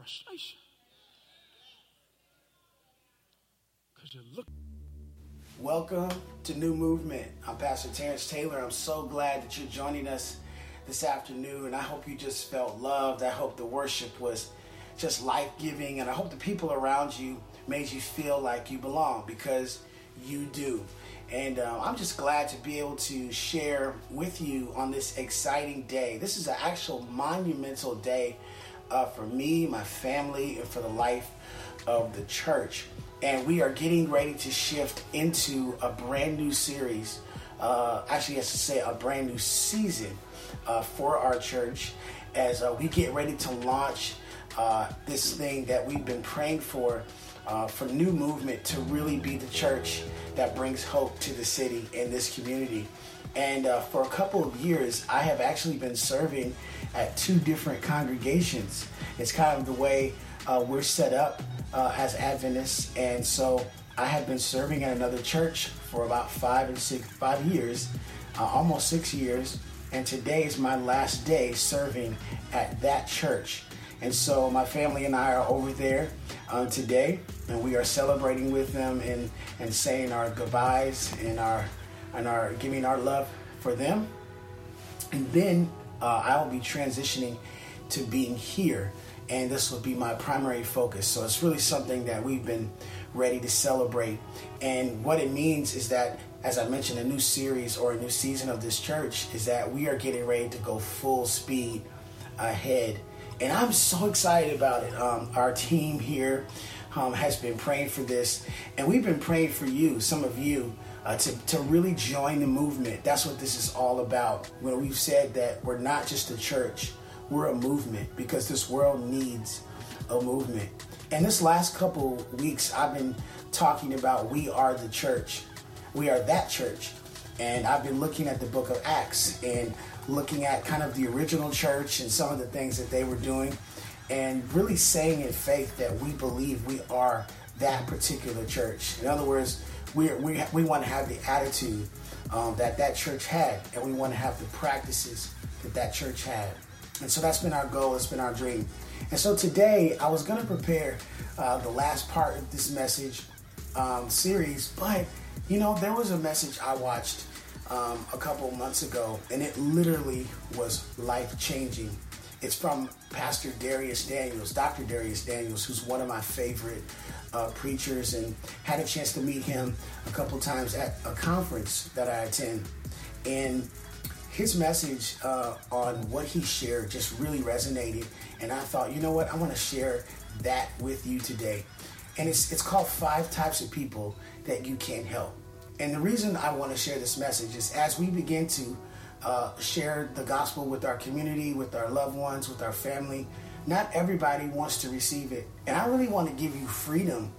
frustration. Because you're looking. Welcome to New Movement. I'm Pastor Terrence Taylor. I'm so glad that you're joining us this afternoon, I hope you just felt loved. I hope the worship was just life giving, and I hope the people around you made you feel like you belong because you do. And uh, I'm just glad to be able to share with you on this exciting day. This is an actual monumental day uh, for me, my family, and for the life of the church. And we are getting ready to shift into a brand new series. Uh, actually, I should say a brand new season uh, for our church as uh, we get ready to launch uh, this thing that we've been praying for uh, for new movement to really be the church that brings hope to the city and this community. And uh, for a couple of years, I have actually been serving at two different congregations. It's kind of the way uh, we're set up uh, as Adventists, and so I have been serving at another church for about five and six, five years, uh, almost six years. And today is my last day serving at that church. And so my family and I are over there uh, today, and we are celebrating with them and, and saying our goodbyes and our and our giving our love for them. And then uh, I will be transitioning to being here, and this will be my primary focus. So it's really something that we've been ready to celebrate. And what it means is that, as I mentioned, a new series or a new season of this church is that we are getting ready to go full speed ahead and I'm so excited about it. Um, our team here um, has been praying for this, and we've been praying for you, some of you, uh, to, to really join the movement. That's what this is all about. When we've said that we're not just a church, we're a movement because this world needs a movement. And this last couple weeks, I've been talking about we are the church. We are that church. And I've been looking at the book of Acts and looking at kind of the original church and some of the things that they were doing, and really saying in faith that we believe we are that particular church. In other words, we we we want to have the attitude um, that that church had, and we want to have the practices that that church had. And so that's been our goal. It's been our dream. And so today I was going to prepare uh, the last part of this message um, series, but you know there was a message I watched um, a couple months ago, and it literally was life changing. It's from Pastor Darius Daniels, Dr. Darius Daniels, who's one of my favorite uh, preachers, and had a chance to meet him a couple times at a conference that I attend. And his message uh, on what he shared just really resonated, and I thought, you know what, I want to share that with you today. And it's it's called Five Types of People That You Can't Help. And the reason I want to share this message is as we begin to uh, share the gospel with our community, with our loved ones, with our family, not everybody wants to receive it. And I really want to give you freedom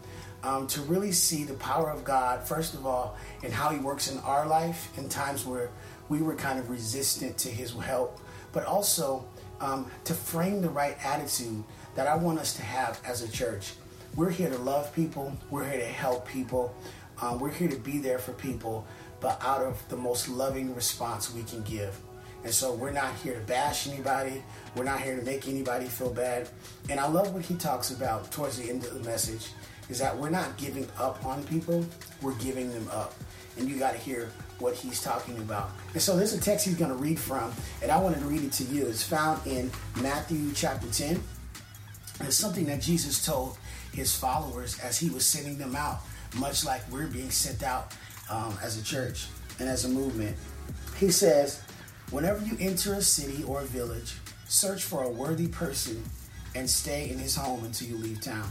um, to really see the power of God, first of all, and how He works in our life in times where we were kind of resistant to His help, but also um, to frame the right attitude that I want us to have as a church. We're here to love people, we're here to help people, um, we're here to be there for people, but out of the most loving response we can give. And so we're not here to bash anybody. We're not here to make anybody feel bad. And I love what he talks about towards the end of the message is that we're not giving up on people, we're giving them up. And you got to hear what he's talking about. And so there's a text he's going to read from, and I wanted to read it to you. It's found in Matthew chapter 10. And it's something that Jesus told his followers as he was sending them out much like we're being sent out um, as a church and as a movement. He says, Whenever you enter a city or a village, search for a worthy person and stay in his home until you leave town.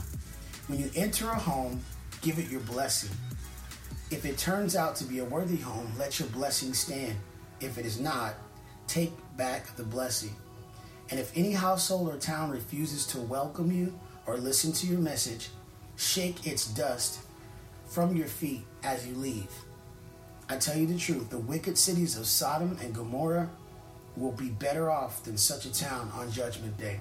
When you enter a home, give it your blessing. If it turns out to be a worthy home, let your blessing stand. If it is not, take back the blessing. And if any household or town refuses to welcome you or listen to your message, shake its dust from your feet as you leave. I tell you the truth, the wicked cities of Sodom and Gomorrah will be better off than such a town on Judgment Day.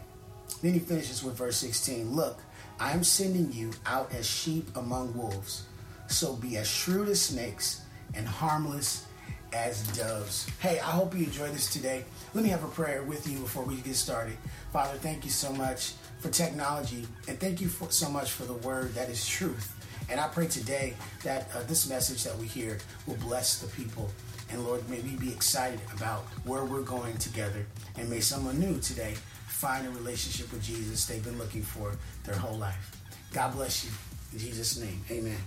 Then he finishes with verse 16 Look, I am sending you out as sheep among wolves. So be as shrewd as snakes and harmless as doves. Hey, I hope you enjoyed this today. Let me have a prayer with you before we get started. Father, thank you so much for technology, and thank you for, so much for the word that is truth. And I pray today that uh, this message that we hear will bless the people. And Lord, may we be excited about where we're going together. And may someone new today find a relationship with Jesus they've been looking for their whole life. God bless you. In Jesus' name, amen.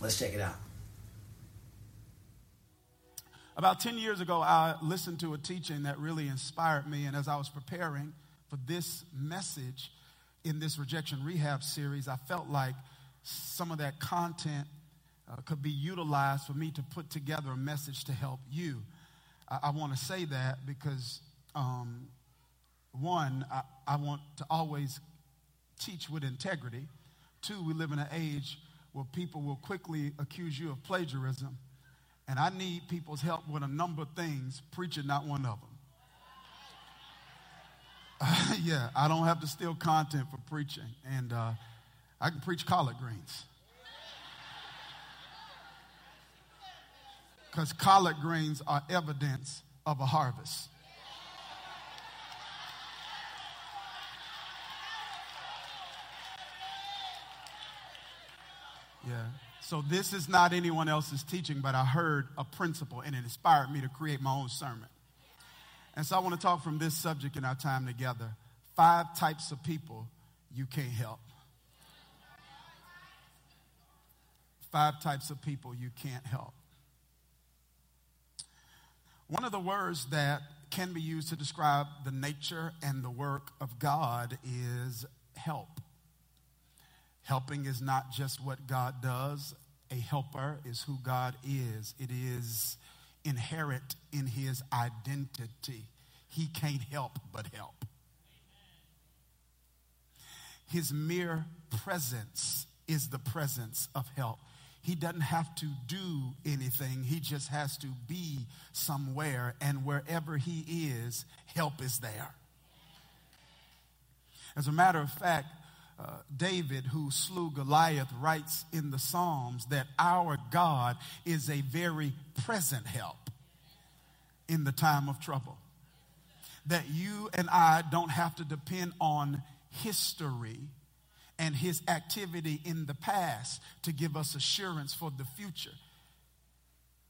Let's check it out. About 10 years ago, I listened to a teaching that really inspired me. And as I was preparing for this message in this rejection rehab series, I felt like some of that content uh, could be utilized for me to put together a message to help you. I, I want to say that because, um, one, I, I want to always teach with integrity. Two, we live in an age where people will quickly accuse you of plagiarism. And I need people's help with a number of things, preaching not one of them. Yeah, I don't have to steal content for preaching. And uh, I can preach collard greens. Because collard greens are evidence of a harvest. Yeah. So this is not anyone else's teaching, but I heard a principle and it inspired me to create my own sermon. And so I want to talk from this subject in our time together. Five types of people you can't help. Five types of people you can't help. One of the words that can be used to describe the nature and the work of God is help. Helping is not just what God does, a helper is who God is. It is inherent in his identity. He can't help but help. His mere presence is the presence of help. He doesn't have to do anything, he just has to be somewhere, and wherever he is, help is there. As a matter of fact, uh, David, who slew Goliath, writes in the Psalms that our God is a very present help in the time of trouble. That you and I don't have to depend on history and his activity in the past to give us assurance for the future.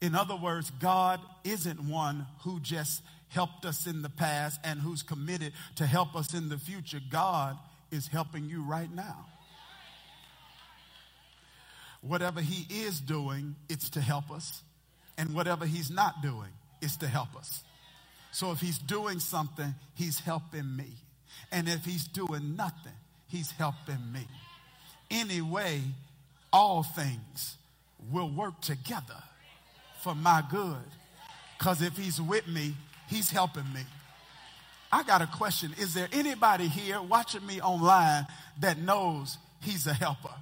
In other words, God isn't one who just helped us in the past and who's committed to help us in the future. God is helping you right now. Whatever he is doing, it's to help us. And whatever he's not doing, it's to help us. So if he's doing something, he's helping me. And if he's doing nothing, he's helping me. Anyway, all things will work together for my good. Because if he's with me, he's helping me. I got a question. Is there anybody here watching me online that knows he's a helper?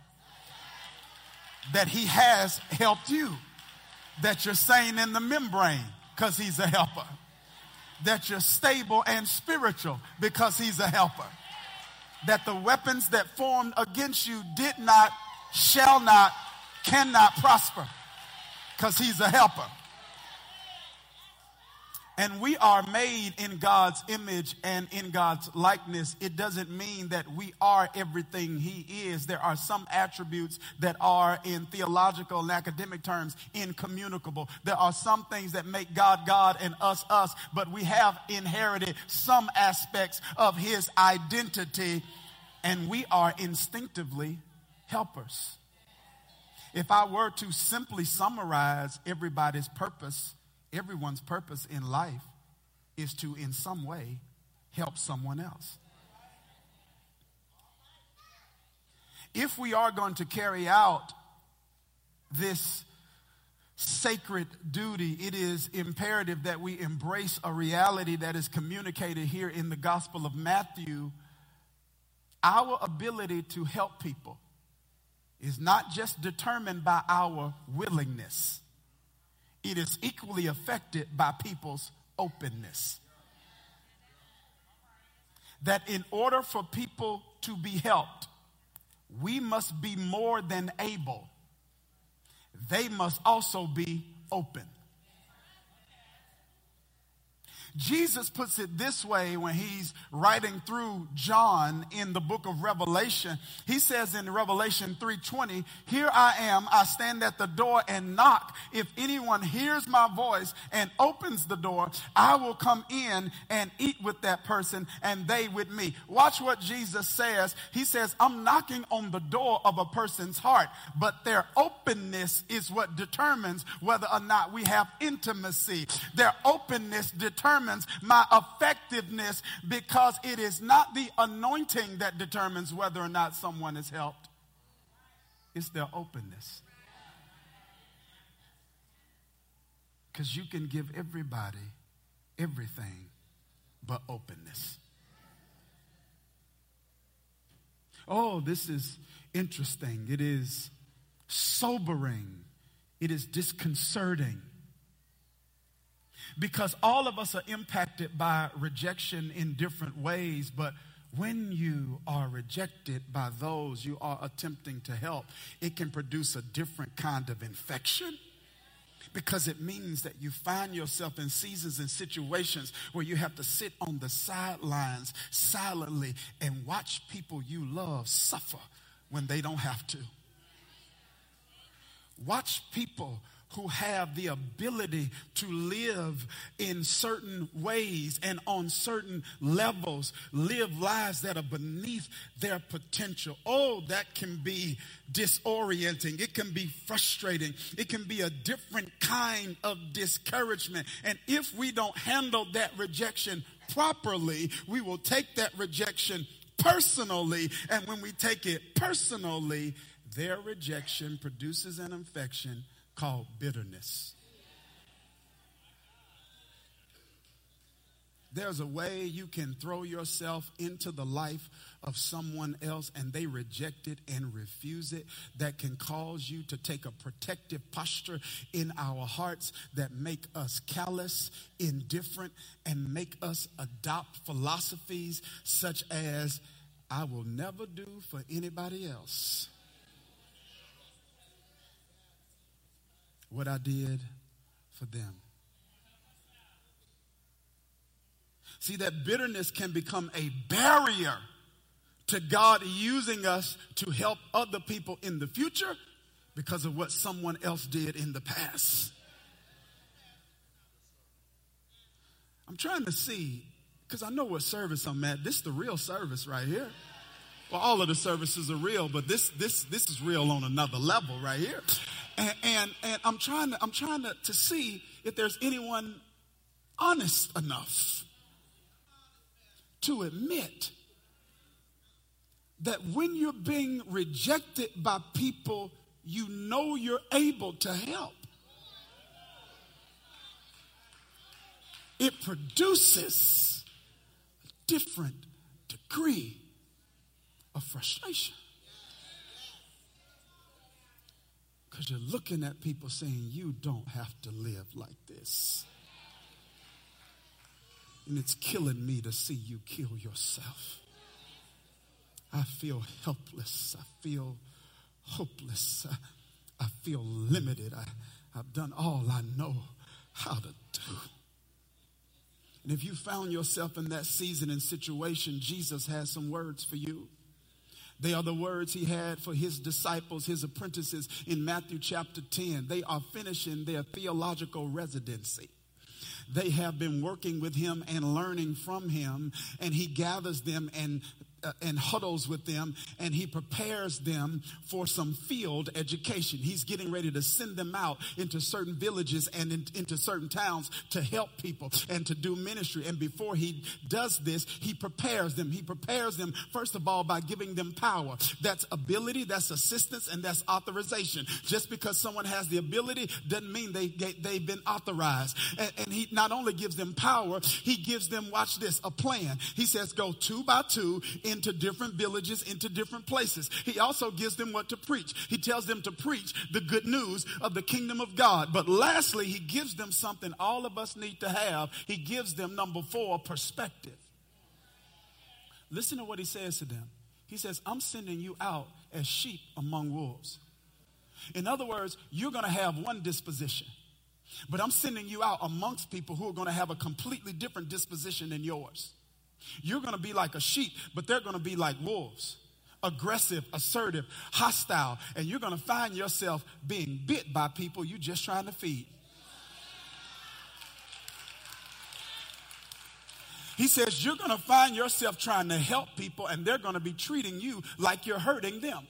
That he has helped you? That you're saying in the membrane because he's a helper? That you're stable and spiritual because he's a helper? That the weapons that formed against you did not, shall not, cannot prosper because he's a helper? And we are made in God's image and in God's likeness, it doesn't mean that we are everything He is. There are some attributes that are, in theological and academic terms, incommunicable. There are some things that make God God and us us, but we have inherited some aspects of His identity, and we are instinctively helpers. If I were to simply summarize everybody's purpose, everyone's purpose in life is to, in some way, help someone else. If we are going to carry out this sacred duty, it is imperative that we embrace a reality that is communicated here in the Gospel of Matthew. Our ability to help people is not just determined by our willingness it is equally affected by people's openness. That in order for people to be helped, we must be more than able. They must also be open. Jesus puts it this way when he's writing through John in the book of Revelation. He says in Revelation 3:20, "Here I am, I stand at the door and knock. If anyone hears my voice and opens the door, I will come in and eat with that person and they with me." Watch what Jesus says. He says, "I'm knocking on the door of a person's heart, but their openness is what determines whether or not we have intimacy. Their openness determines determines my effectiveness because it is not the anointing that determines whether or not someone is helped, it's their openness. Because you can give everybody everything but openness. Oh, this is interesting. It is sobering. It is disconcerting because all of us are impacted by rejection in different ways, but when you are rejected by those you are attempting to help, it can produce a different kind of infection because it means that you find yourself in seasons and situations where you have to sit on the sidelines silently and watch people you love suffer when they don't have to. Watch people who have the ability to live in certain ways and on certain levels, live lives that are beneath their potential. Oh, that can be disorienting. It can be frustrating. It can be a different kind of discouragement. And if we don't handle that rejection properly, we will take that rejection personally. And when we take it personally, their rejection produces an infection called bitterness. There's a way you can throw yourself into the life of someone else and they reject it and refuse it that can cause you to take a protective posture in our hearts that make us callous, indifferent, and make us adopt philosophies such as, I will never do for anybody else what I did for them. See, that bitterness can become a barrier to God using us to help other people in the future because of what someone else did in the past. I'm trying to see, because I know what service I'm at. This is the real service right here. Well, all of the services are real, but this this this is real on another level right here. And, and, and I'm trying, to, I'm trying to, to see if there's anyone honest enough to admit that when you're being rejected by people you know you're able to help, it produces a different degree of frustration. Because you're looking at people saying, You don't have to live like this. And it's killing me to see you kill yourself. I feel helpless. I feel hopeless. I, I feel limited. I, I've done all I know how to do. And if you found yourself in that season and situation, Jesus has some words for you. They are the words he had for his disciples, his apprentices in Matthew chapter 10. They are finishing their theological residency. They have been working with him and learning from him, and he gathers them and uh, and huddles with them and he prepares them for some field education. He's getting ready to send them out into certain villages and in, into certain towns to help people and to do ministry. And before he does this, he prepares them. He prepares them, first of all, by giving them power. That's ability, that's assistance, and that's authorization. Just because someone has the ability doesn't mean they, they, have been authorized. And, and he not only gives them power, he gives them, watch this, a plan. He says, go two by two in into different villages, into different places. He also gives them what to preach. He tells them to preach the good news of the kingdom of God. But lastly, he gives them something all of us need to have. He gives them, number four, perspective. Listen to what he says to them. He says, I'm sending you out as sheep among wolves. In other words, you're going to have one disposition. But I'm sending you out amongst people who are going to have a completely different disposition than yours. You're going to be like a sheep, but they're going to be like wolves aggressive, assertive, hostile, and you're going to find yourself being bit by people you're just trying to feed. He says you're going to find yourself trying to help people and they're going to be treating you like you're hurting them.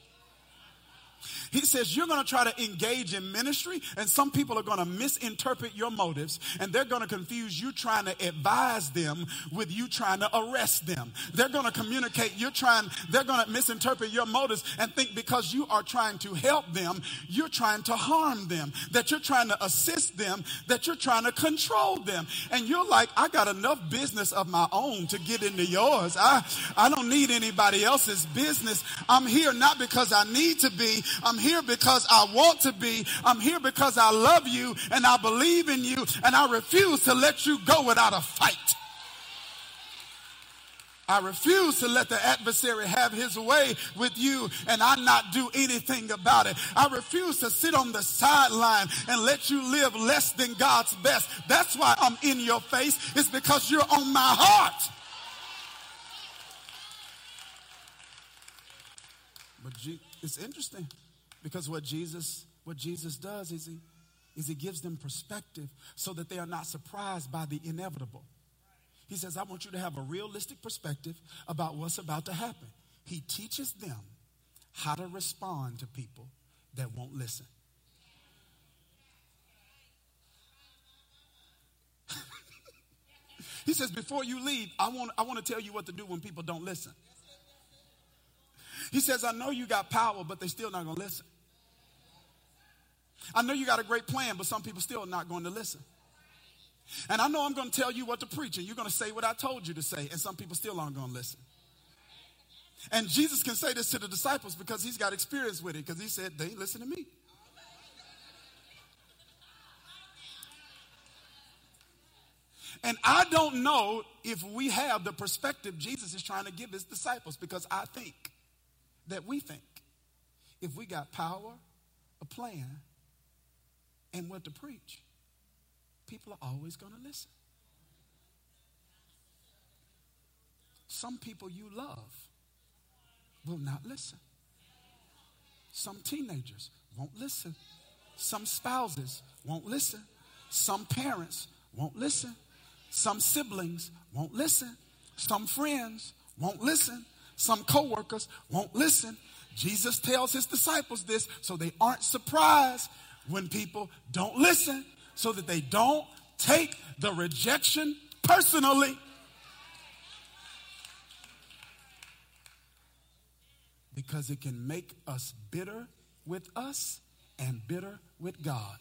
He says you're going to try to engage in ministry, and some people are going to misinterpret your motives, and they're going to confuse you trying to advise them with you trying to arrest them. They're going to communicate, you're trying, they're going to misinterpret your motives and think because you are trying to help them, you're trying to harm them, that you're trying to assist them, that you're trying to control them. And you're like, I got enough business of my own to get into yours. I, I don't need anybody else's business. I'm here not because I need to be, I'm here because I want to be. I'm here because I love you and I believe in you and I refuse to let you go without a fight. I refuse to let the adversary have his way with you and I not do anything about it. I refuse to sit on the sideline and let you live less than God's best. That's why I'm in your face. It's because you're on my heart. But it's interesting. Because what Jesus, what Jesus does is he, is he gives them perspective so that they are not surprised by the inevitable. He says, I want you to have a realistic perspective about what's about to happen. He teaches them how to respond to people that won't listen. he says, Before you leave, I want, I want to tell you what to do when people don't listen. He says, I know you got power, but they're still not going to listen. I know you got a great plan, but some people still are not going to listen. And I know I'm going to tell you what to preach, and you're going to say what I told you to say, and some people still aren't going to listen. And Jesus can say this to the disciples because he's got experience with it, because he said, They listen to me. And I don't know if we have the perspective Jesus is trying to give his disciples because I think that we think if we got power, a plan, and what to preach, people are always going to listen. Some people you love will not listen. Some teenagers won't listen. Some spouses won't listen. Some parents won't listen. Some siblings won't listen. Some friends won't listen. Some coworkers won't listen. Jesus tells his disciples this so they aren't surprised when people don't listen so that they don't take the rejection personally. Because it can make us bitter with us and bitter with God.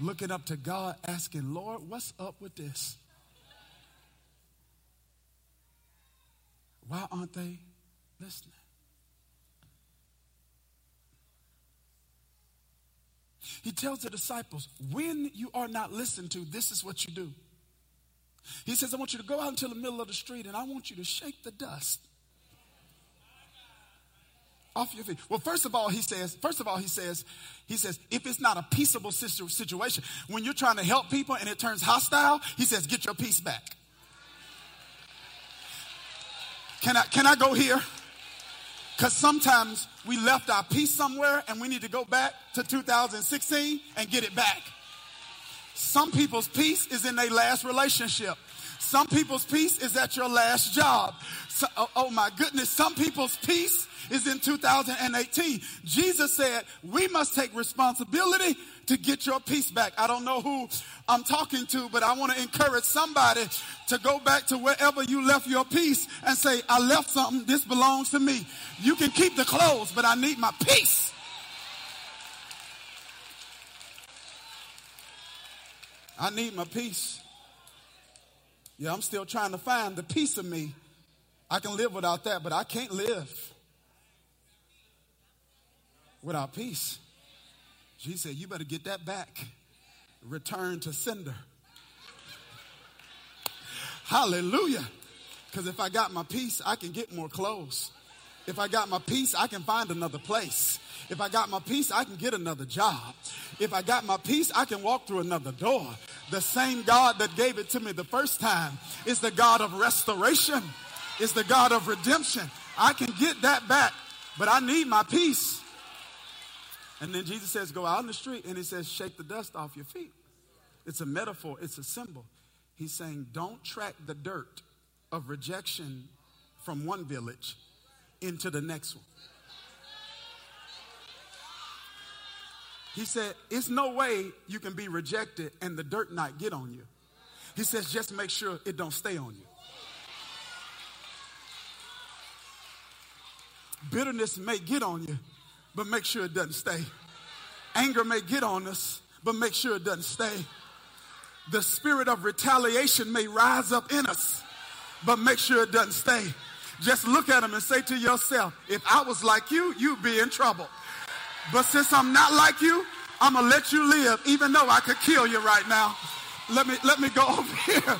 Looking up to God, asking, Lord, what's up with this? Why aren't they listening? He tells the disciples, when you are not listened to, this is what you do. He says, I want you to go out into the middle of the street and I want you to shake the dust off your feet. Well, first of all, he says, first of all, he says, he says, if it's not a peaceable situation, when you're trying to help people and it turns hostile, he says, get your peace back. Can I, can I go here? Because sometimes we left our peace somewhere and we need to go back to 2016 and get it back. Some people's peace is in their last relationship. Some people's peace is at your last job. So, oh, oh my goodness, some people's peace is in 2018. Jesus said, we must take responsibility to get your peace back. I don't know who I'm talking to, but I want to encourage somebody to go back to wherever you left your peace and say, I left something. This belongs to me. You can keep the clothes, but I need my peace. I need my peace. Yeah, I'm still trying to find the peace of me. I can live without that, but I can't live without peace. She said, You better get that back. Return to sender. Hallelujah. Because if I got my peace, I can get more clothes. If I got my peace, I can find another place. If I got my peace, I can get another job. If I got my peace, I can walk through another door. The same God that gave it to me the first time is the God of restoration, is the God of redemption. I can get that back, but I need my peace. And then Jesus says, Go out in the street, and he says, Shake the dust off your feet. It's a metaphor, it's a symbol. He's saying, Don't track the dirt of rejection from one village into the next one. He said, It's no way you can be rejected and the dirt not get on you. He says, Just make sure it don't stay on you. Bitterness may get on you, but make sure it doesn't stay. Anger may get on us, but make sure it doesn't stay. The spirit of retaliation may rise up in us, but make sure it doesn't stay. Just look at them and say to yourself, if I was like you, you'd be in trouble. But since I'm not like you, I'm gonna let you live, even though I could kill you right now. Let me let me go over here.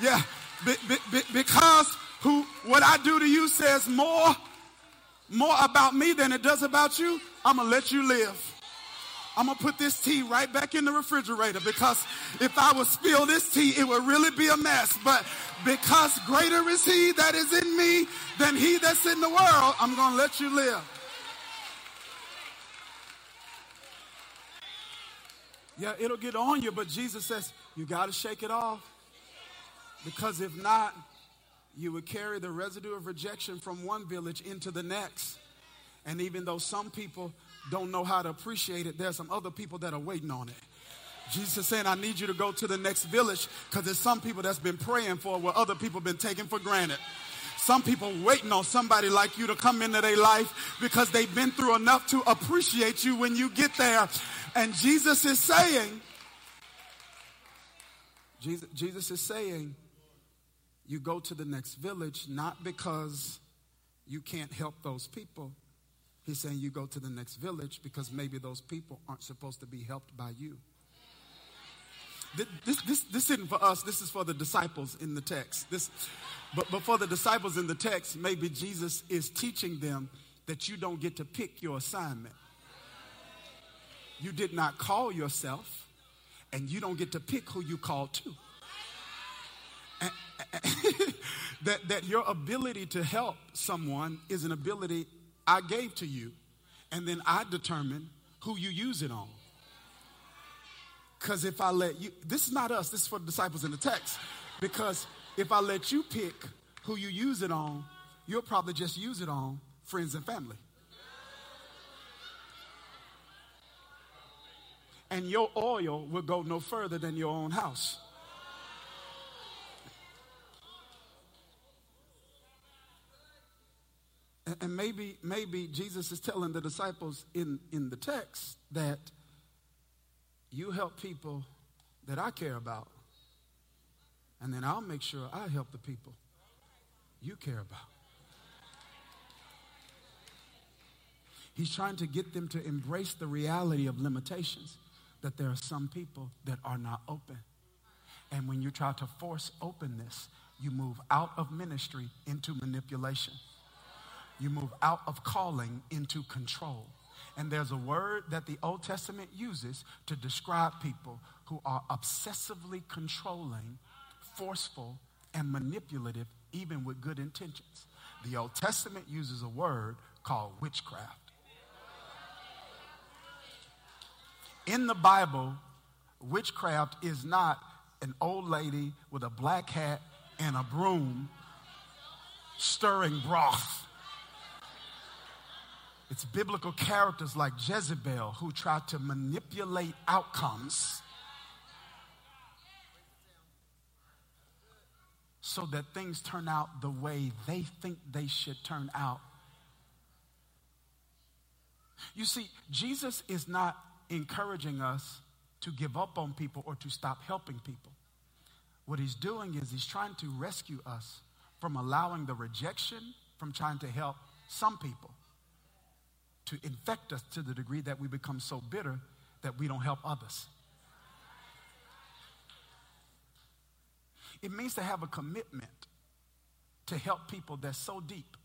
Yeah, be, be, be, because who what I do to you says more more about me than it does about you. I'm gonna let you live. I'm gonna put this tea right back in the refrigerator because if I would spill this tea, it would really be a mess. But because greater is he that is in me than he that's in the world, I'm gonna let you live. Yeah, it'll get on you, but Jesus says you gotta shake it off. Because if not, you would carry the residue of rejection from one village into the next. And even though some people don't know how to appreciate it, there's some other people that are waiting on it. Jesus is saying, I need you to go to the next village because there's some people that's been praying for what other people been taking for granted. Some people waiting on somebody like you to come into their life because they've been through enough to appreciate you when you get there. And Jesus is saying, Jesus, Jesus is saying, you go to the next village not because you can't help those people. He's saying you go to the next village because maybe those people aren't supposed to be helped by you. This, this, this isn't for us, this is for the disciples in the text. This, but, but for the disciples in the text, maybe Jesus is teaching them that you don't get to pick your assignment. You did not call yourself, and you don't get to pick who you call to. that, that your ability to help someone is an ability I gave to you, and then I determine who you use it on. Because if I let you, this is not us, this is for the disciples in the text. Because if I let you pick who you use it on, you'll probably just use it on friends and family. And your oil will go no further than your own house. Maybe, maybe Jesus is telling the disciples in, in the text that you help people that I care about, and then I'll make sure I help the people you care about. He's trying to get them to embrace the reality of limitations, that there are some people that are not open. And when you try to force openness, you move out of ministry into manipulation. You move out of calling into control. And there's a word that the Old Testament uses to describe people who are obsessively controlling, forceful, and manipulative, even with good intentions. The Old Testament uses a word called witchcraft. In the Bible, witchcraft is not an old lady with a black hat and a broom stirring broth. It's biblical characters like Jezebel who try to manipulate outcomes so that things turn out the way they think they should turn out. You see, Jesus is not encouraging us to give up on people or to stop helping people. What he's doing is he's trying to rescue us from allowing the rejection from trying to help some people to infect us to the degree that we become so bitter that we don't help others. It means to have a commitment to help people that's so deep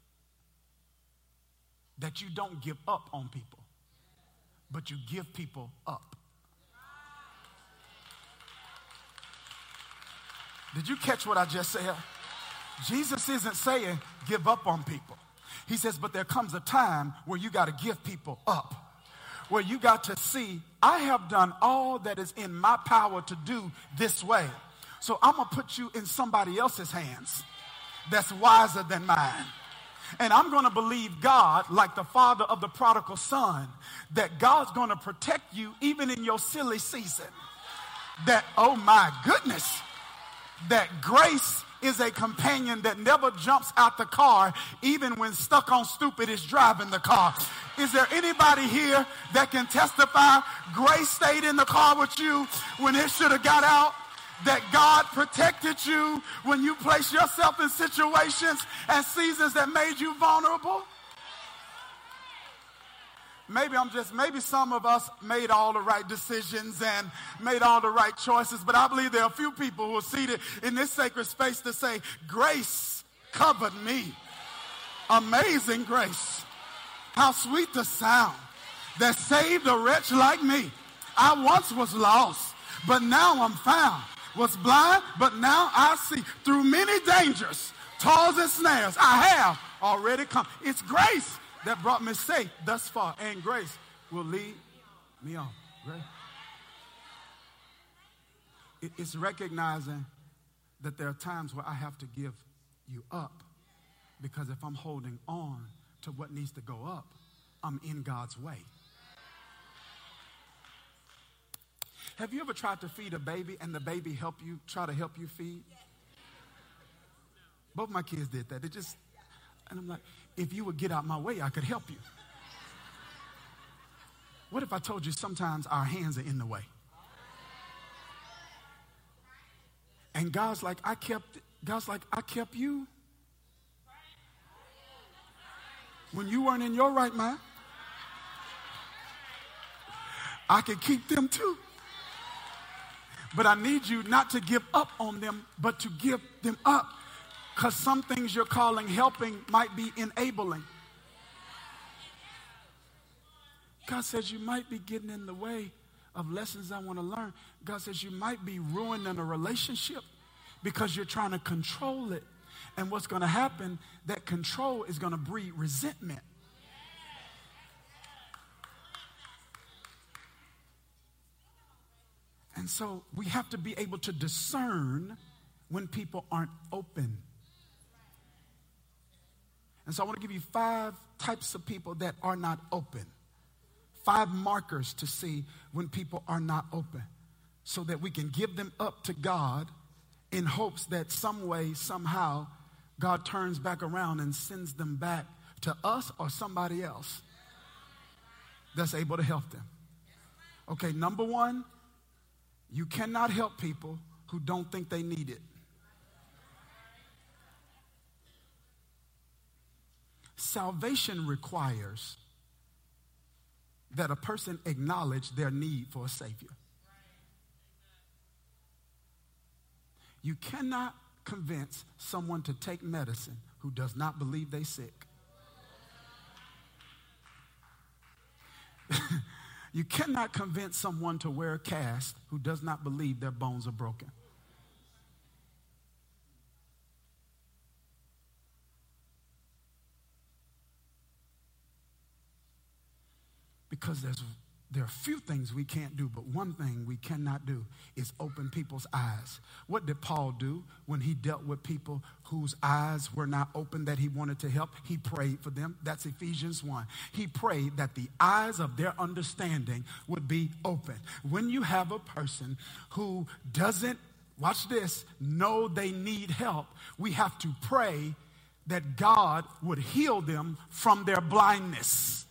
that you don't give up on people, but you give people up. Did you catch what I just said? Jesus isn't saying give up on people. He says, but there comes a time where you got to give people up. Where you got to see, I have done all that is in my power to do this way. So I'm going to put you in somebody else's hands that's wiser than mine. And I'm going to believe God, like the father of the prodigal son, that God's going to protect you even in your silly season. That, oh my goodness, that grace is a companion that never jumps out the car, even when stuck on stupid is driving the car. Is there anybody here that can testify grace stayed in the car with you when it should have got out? That God protected you when you placed yourself in situations and seasons that made you vulnerable? Maybe I'm just, maybe some of us made all the right decisions and made all the right choices, but I believe there are a few people who are seated in this sacred space to say, grace covered me. Amazing grace. How sweet the sound that saved a wretch like me. I once was lost, but now I'm found. Was blind, but now I see. Through many dangers, toils and snares, I have already come. It's grace that brought me safe thus far, and grace will lead me on. Right? It's recognizing that there are times where I have to give you up because if I'm holding on to what needs to go up, I'm in God's way. Have you ever tried to feed a baby and the baby help you try to help you feed? Both my kids did that. They just and I'm like, if you would get out my way, I could help you. What if I told you sometimes our hands are in the way? And God's like, I kept, God's like, I kept you. When you weren't in your right mind, I can keep them too. But I need you not to give up on them, but to give them up because some things you're calling helping might be enabling. God says you might be getting in the way of lessons I want to learn. God says you might be ruining a relationship because you're trying to control it. And what's going to happen, that control is going to breed resentment. And so we have to be able to discern when people aren't open. And so I want to give you five types of people that are not open. Five markers to see when people are not open so that we can give them up to God in hopes that some way, somehow, God turns back around and sends them back to us or somebody else that's able to help them. Okay, number one, you cannot help people who don't think they need it. Salvation requires that a person acknowledge their need for a Savior. You cannot convince someone to take medicine who does not believe they're sick. you cannot convince someone to wear a cast who does not believe their bones are broken. Because there's, there are few things we can't do, but one thing we cannot do is open people's eyes. What did Paul do when he dealt with people whose eyes were not open that he wanted to help? He prayed for them. That's Ephesians 1. He prayed that the eyes of their understanding would be open. When you have a person who doesn't, watch this, know they need help, we have to pray that God would heal them from their blindness.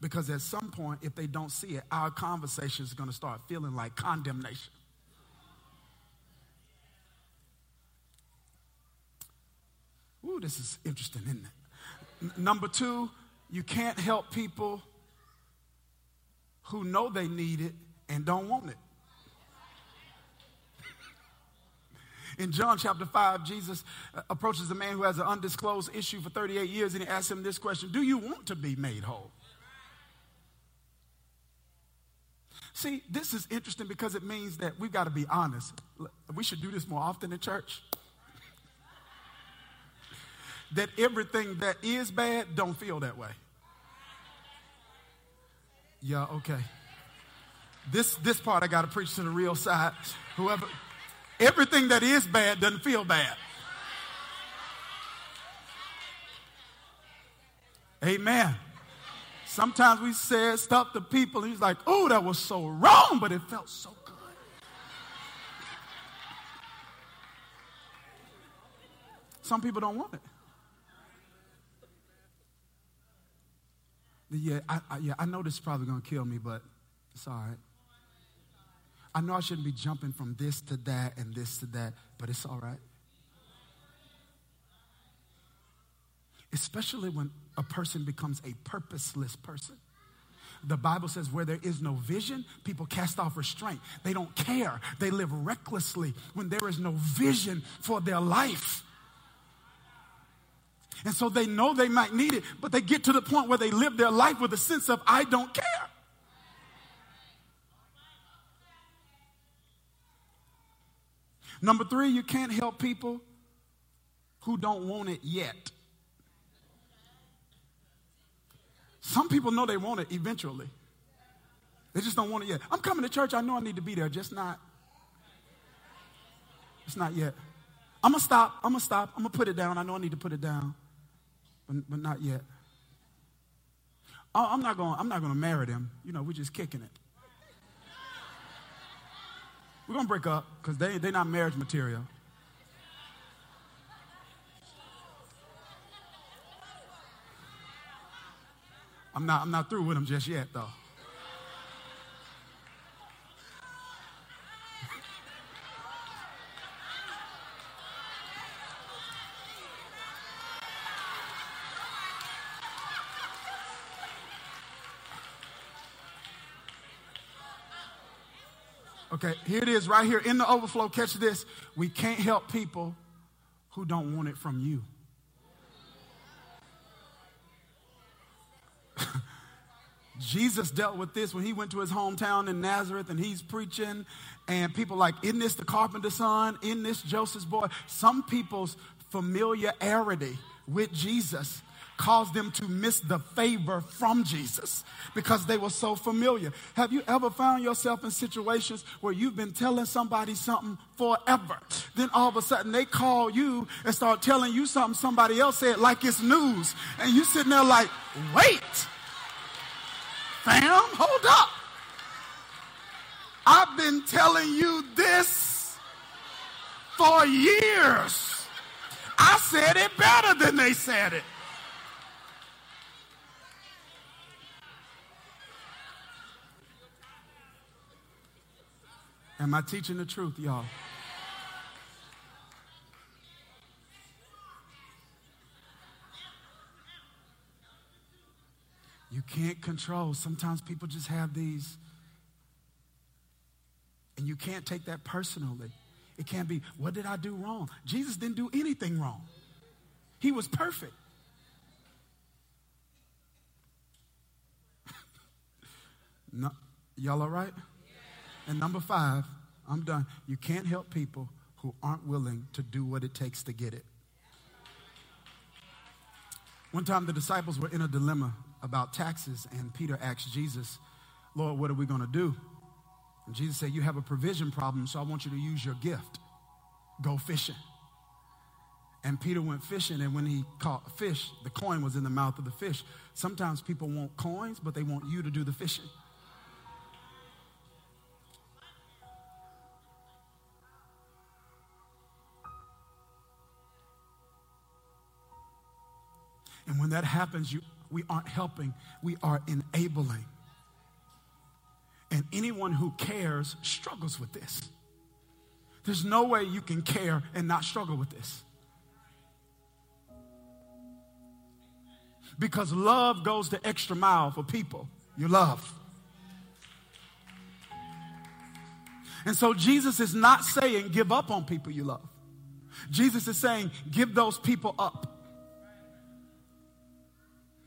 Because at some point, if they don't see it, our conversation is going to start feeling like condemnation. Ooh, this is interesting, isn't it? N- number two, you can't help people who know they need it and don't want it. In John chapter 5, Jesus uh, approaches a man who has an undisclosed issue for 38 years and he asks him this question Do you want to be made whole? See, this is interesting because it means that we've got to be honest. We should do this more often in church. that everything that is bad don't feel that way. Yeah, okay. This this part I got to preach to the real side. Whoever everything that is bad doesn't feel bad. Amen. Sometimes we said stuff to people, and he's like, oh, that was so wrong, but it felt so good. Some people don't want it. Yeah, I, I, yeah, I know this is probably going to kill me, but it's all right. I know I shouldn't be jumping from this to that and this to that, but it's all right. Especially when a person becomes a purposeless person. The Bible says where there is no vision, people cast off restraint. They don't care. They live recklessly when there is no vision for their life. And so they know they might need it, but they get to the point where they live their life with a sense of, I don't care. Number three, you can't help people who don't want it yet. Some people know they want it eventually. They just don't want it yet. I'm coming to church. I know I need to be there, just not. It's not yet. I'm gonna stop. I'm gonna stop. I'm gonna put it down. I know I need to put it down, but, but not yet. I'm not going. I'm not going to marry them. You know, we're just kicking it. We're going to break up because they, they're not marriage material. I'm not, I'm not through with them just yet, though. Okay, here it is right here in the overflow. Catch this. We can't help people who don't want it from you. Jesus dealt with this when he went to his hometown in Nazareth and he's preaching, and people like, Isn't this the carpenter's son? Isn't this Joseph's boy? Some people's familiarity with Jesus caused them to miss the favor from Jesus because they were so familiar. Have you ever found yourself in situations where you've been telling somebody something forever? Then all of a sudden they call you and start telling you something somebody else said like it's news. And you sitting there like, wait, fam, hold up. I've been telling you this for years. I said it better than they said it. Am I teaching the truth, y'all? You can't control. Sometimes people just have these, and you can't take that personally. It can't be, what did I do wrong? Jesus didn't do anything wrong, He was perfect. no, y'all all right? And number five, I'm done. You can't help people who aren't willing to do what it takes to get it. One time the disciples were in a dilemma about taxes, and Peter asked Jesus, Lord, what are we going to do? And Jesus said, You have a provision problem, so I want you to use your gift. Go fishing. And Peter went fishing, and when he caught fish, the coin was in the mouth of the fish. Sometimes people want coins, but they want you to do the fishing. When that happens, you, we aren't helping, we are enabling. And anyone who cares struggles with this. There's no way you can care and not struggle with this. Because love goes the extra mile for people you love. And so Jesus is not saying give up on people you love. Jesus is saying, give those people up.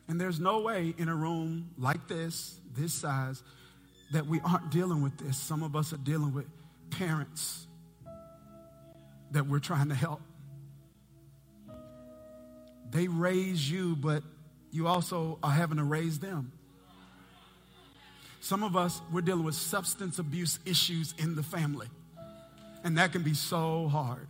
And there's no way in a room like this, this size, that we aren't dealing with this. Some of us are dealing with parents that we're trying to help. They raise you, but you also are having to raise them. Some of us, we're dealing with substance abuse issues in the family. And that can be so hard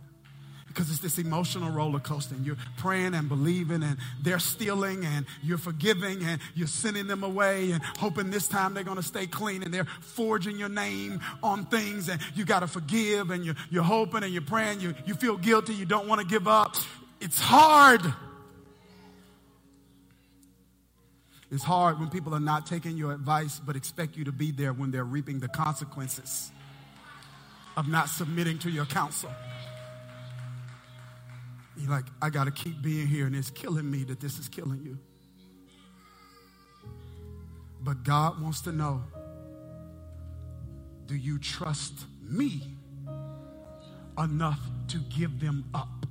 because it's this emotional roller coaster. And you're praying and believing, and they're stealing, and you're forgiving, and you're sending them away, and hoping this time they're going to stay clean. And they're forging your name on things, and you got to forgive, and you're, you're hoping and you're praying. You, you feel guilty, you don't want to give up. It's hard. It's hard when people are not taking your advice but expect you to be there when they're reaping the consequences of not submitting to your counsel. You're like, I got to keep being here, and it's killing me that this is killing you. But God wants to know do you trust me enough to give them up?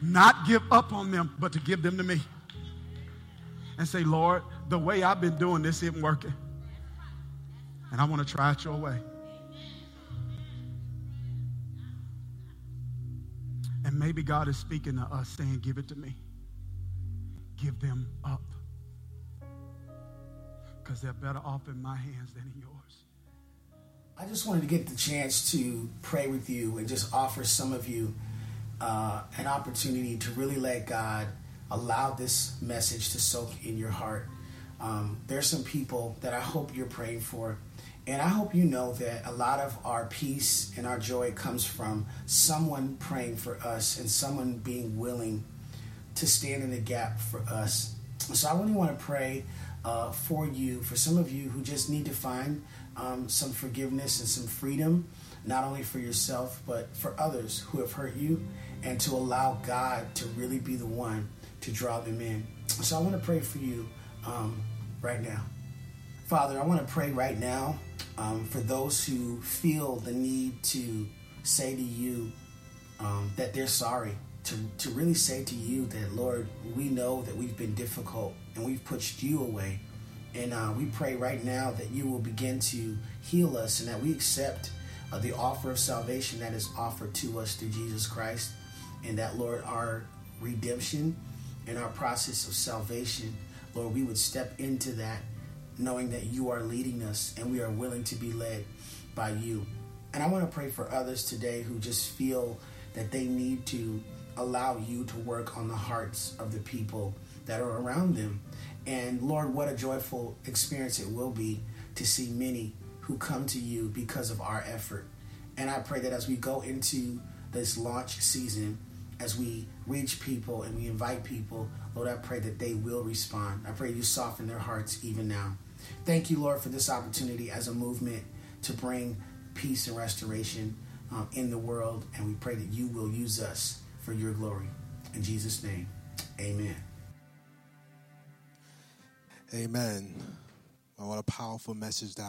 Not give up on them, but to give them to me. And say, Lord, the way I've been doing this isn't working. And I want to try it your way. And maybe God is speaking to us saying, Give it to me. Give them up. Because they're better off in my hands than in yours. I just wanted to get the chance to pray with you and just offer some of you uh, an opportunity to really let God allow this message to soak in your heart. Um, there's some people that I hope you're praying for. And I hope you know that a lot of our peace and our joy comes from someone praying for us and someone being willing to stand in the gap for us. So I really want to pray uh, for you, for some of you who just need to find um, some forgiveness and some freedom, not only for yourself, but for others who have hurt you and to allow God to really be the one to draw them in. So I want to pray for you um, right now. Father, I want to pray right now um, for those who feel the need to say to you um, that they're sorry, to, to really say to you that, Lord, we know that we've been difficult and we've pushed you away. And uh, we pray right now that you will begin to heal us and that we accept uh, the offer of salvation that is offered to us through Jesus Christ and that, Lord, our redemption and our process of salvation, Lord, we would step into that knowing that you are leading us and we are willing to be led by you. And I want to pray for others today who just feel that they need to allow you to work on the hearts of the people that are around them. And Lord, what a joyful experience it will be to see many who come to you because of our effort. And I pray that as we go into this launch season, as we reach people and we invite people, Lord, I pray that they will respond. I pray you soften their hearts even now. Thank you, Lord, for this opportunity as a movement to bring peace and restoration um, in the world. And we pray that you will use us for your glory. In Jesus' name, amen. Amen. What a powerful message that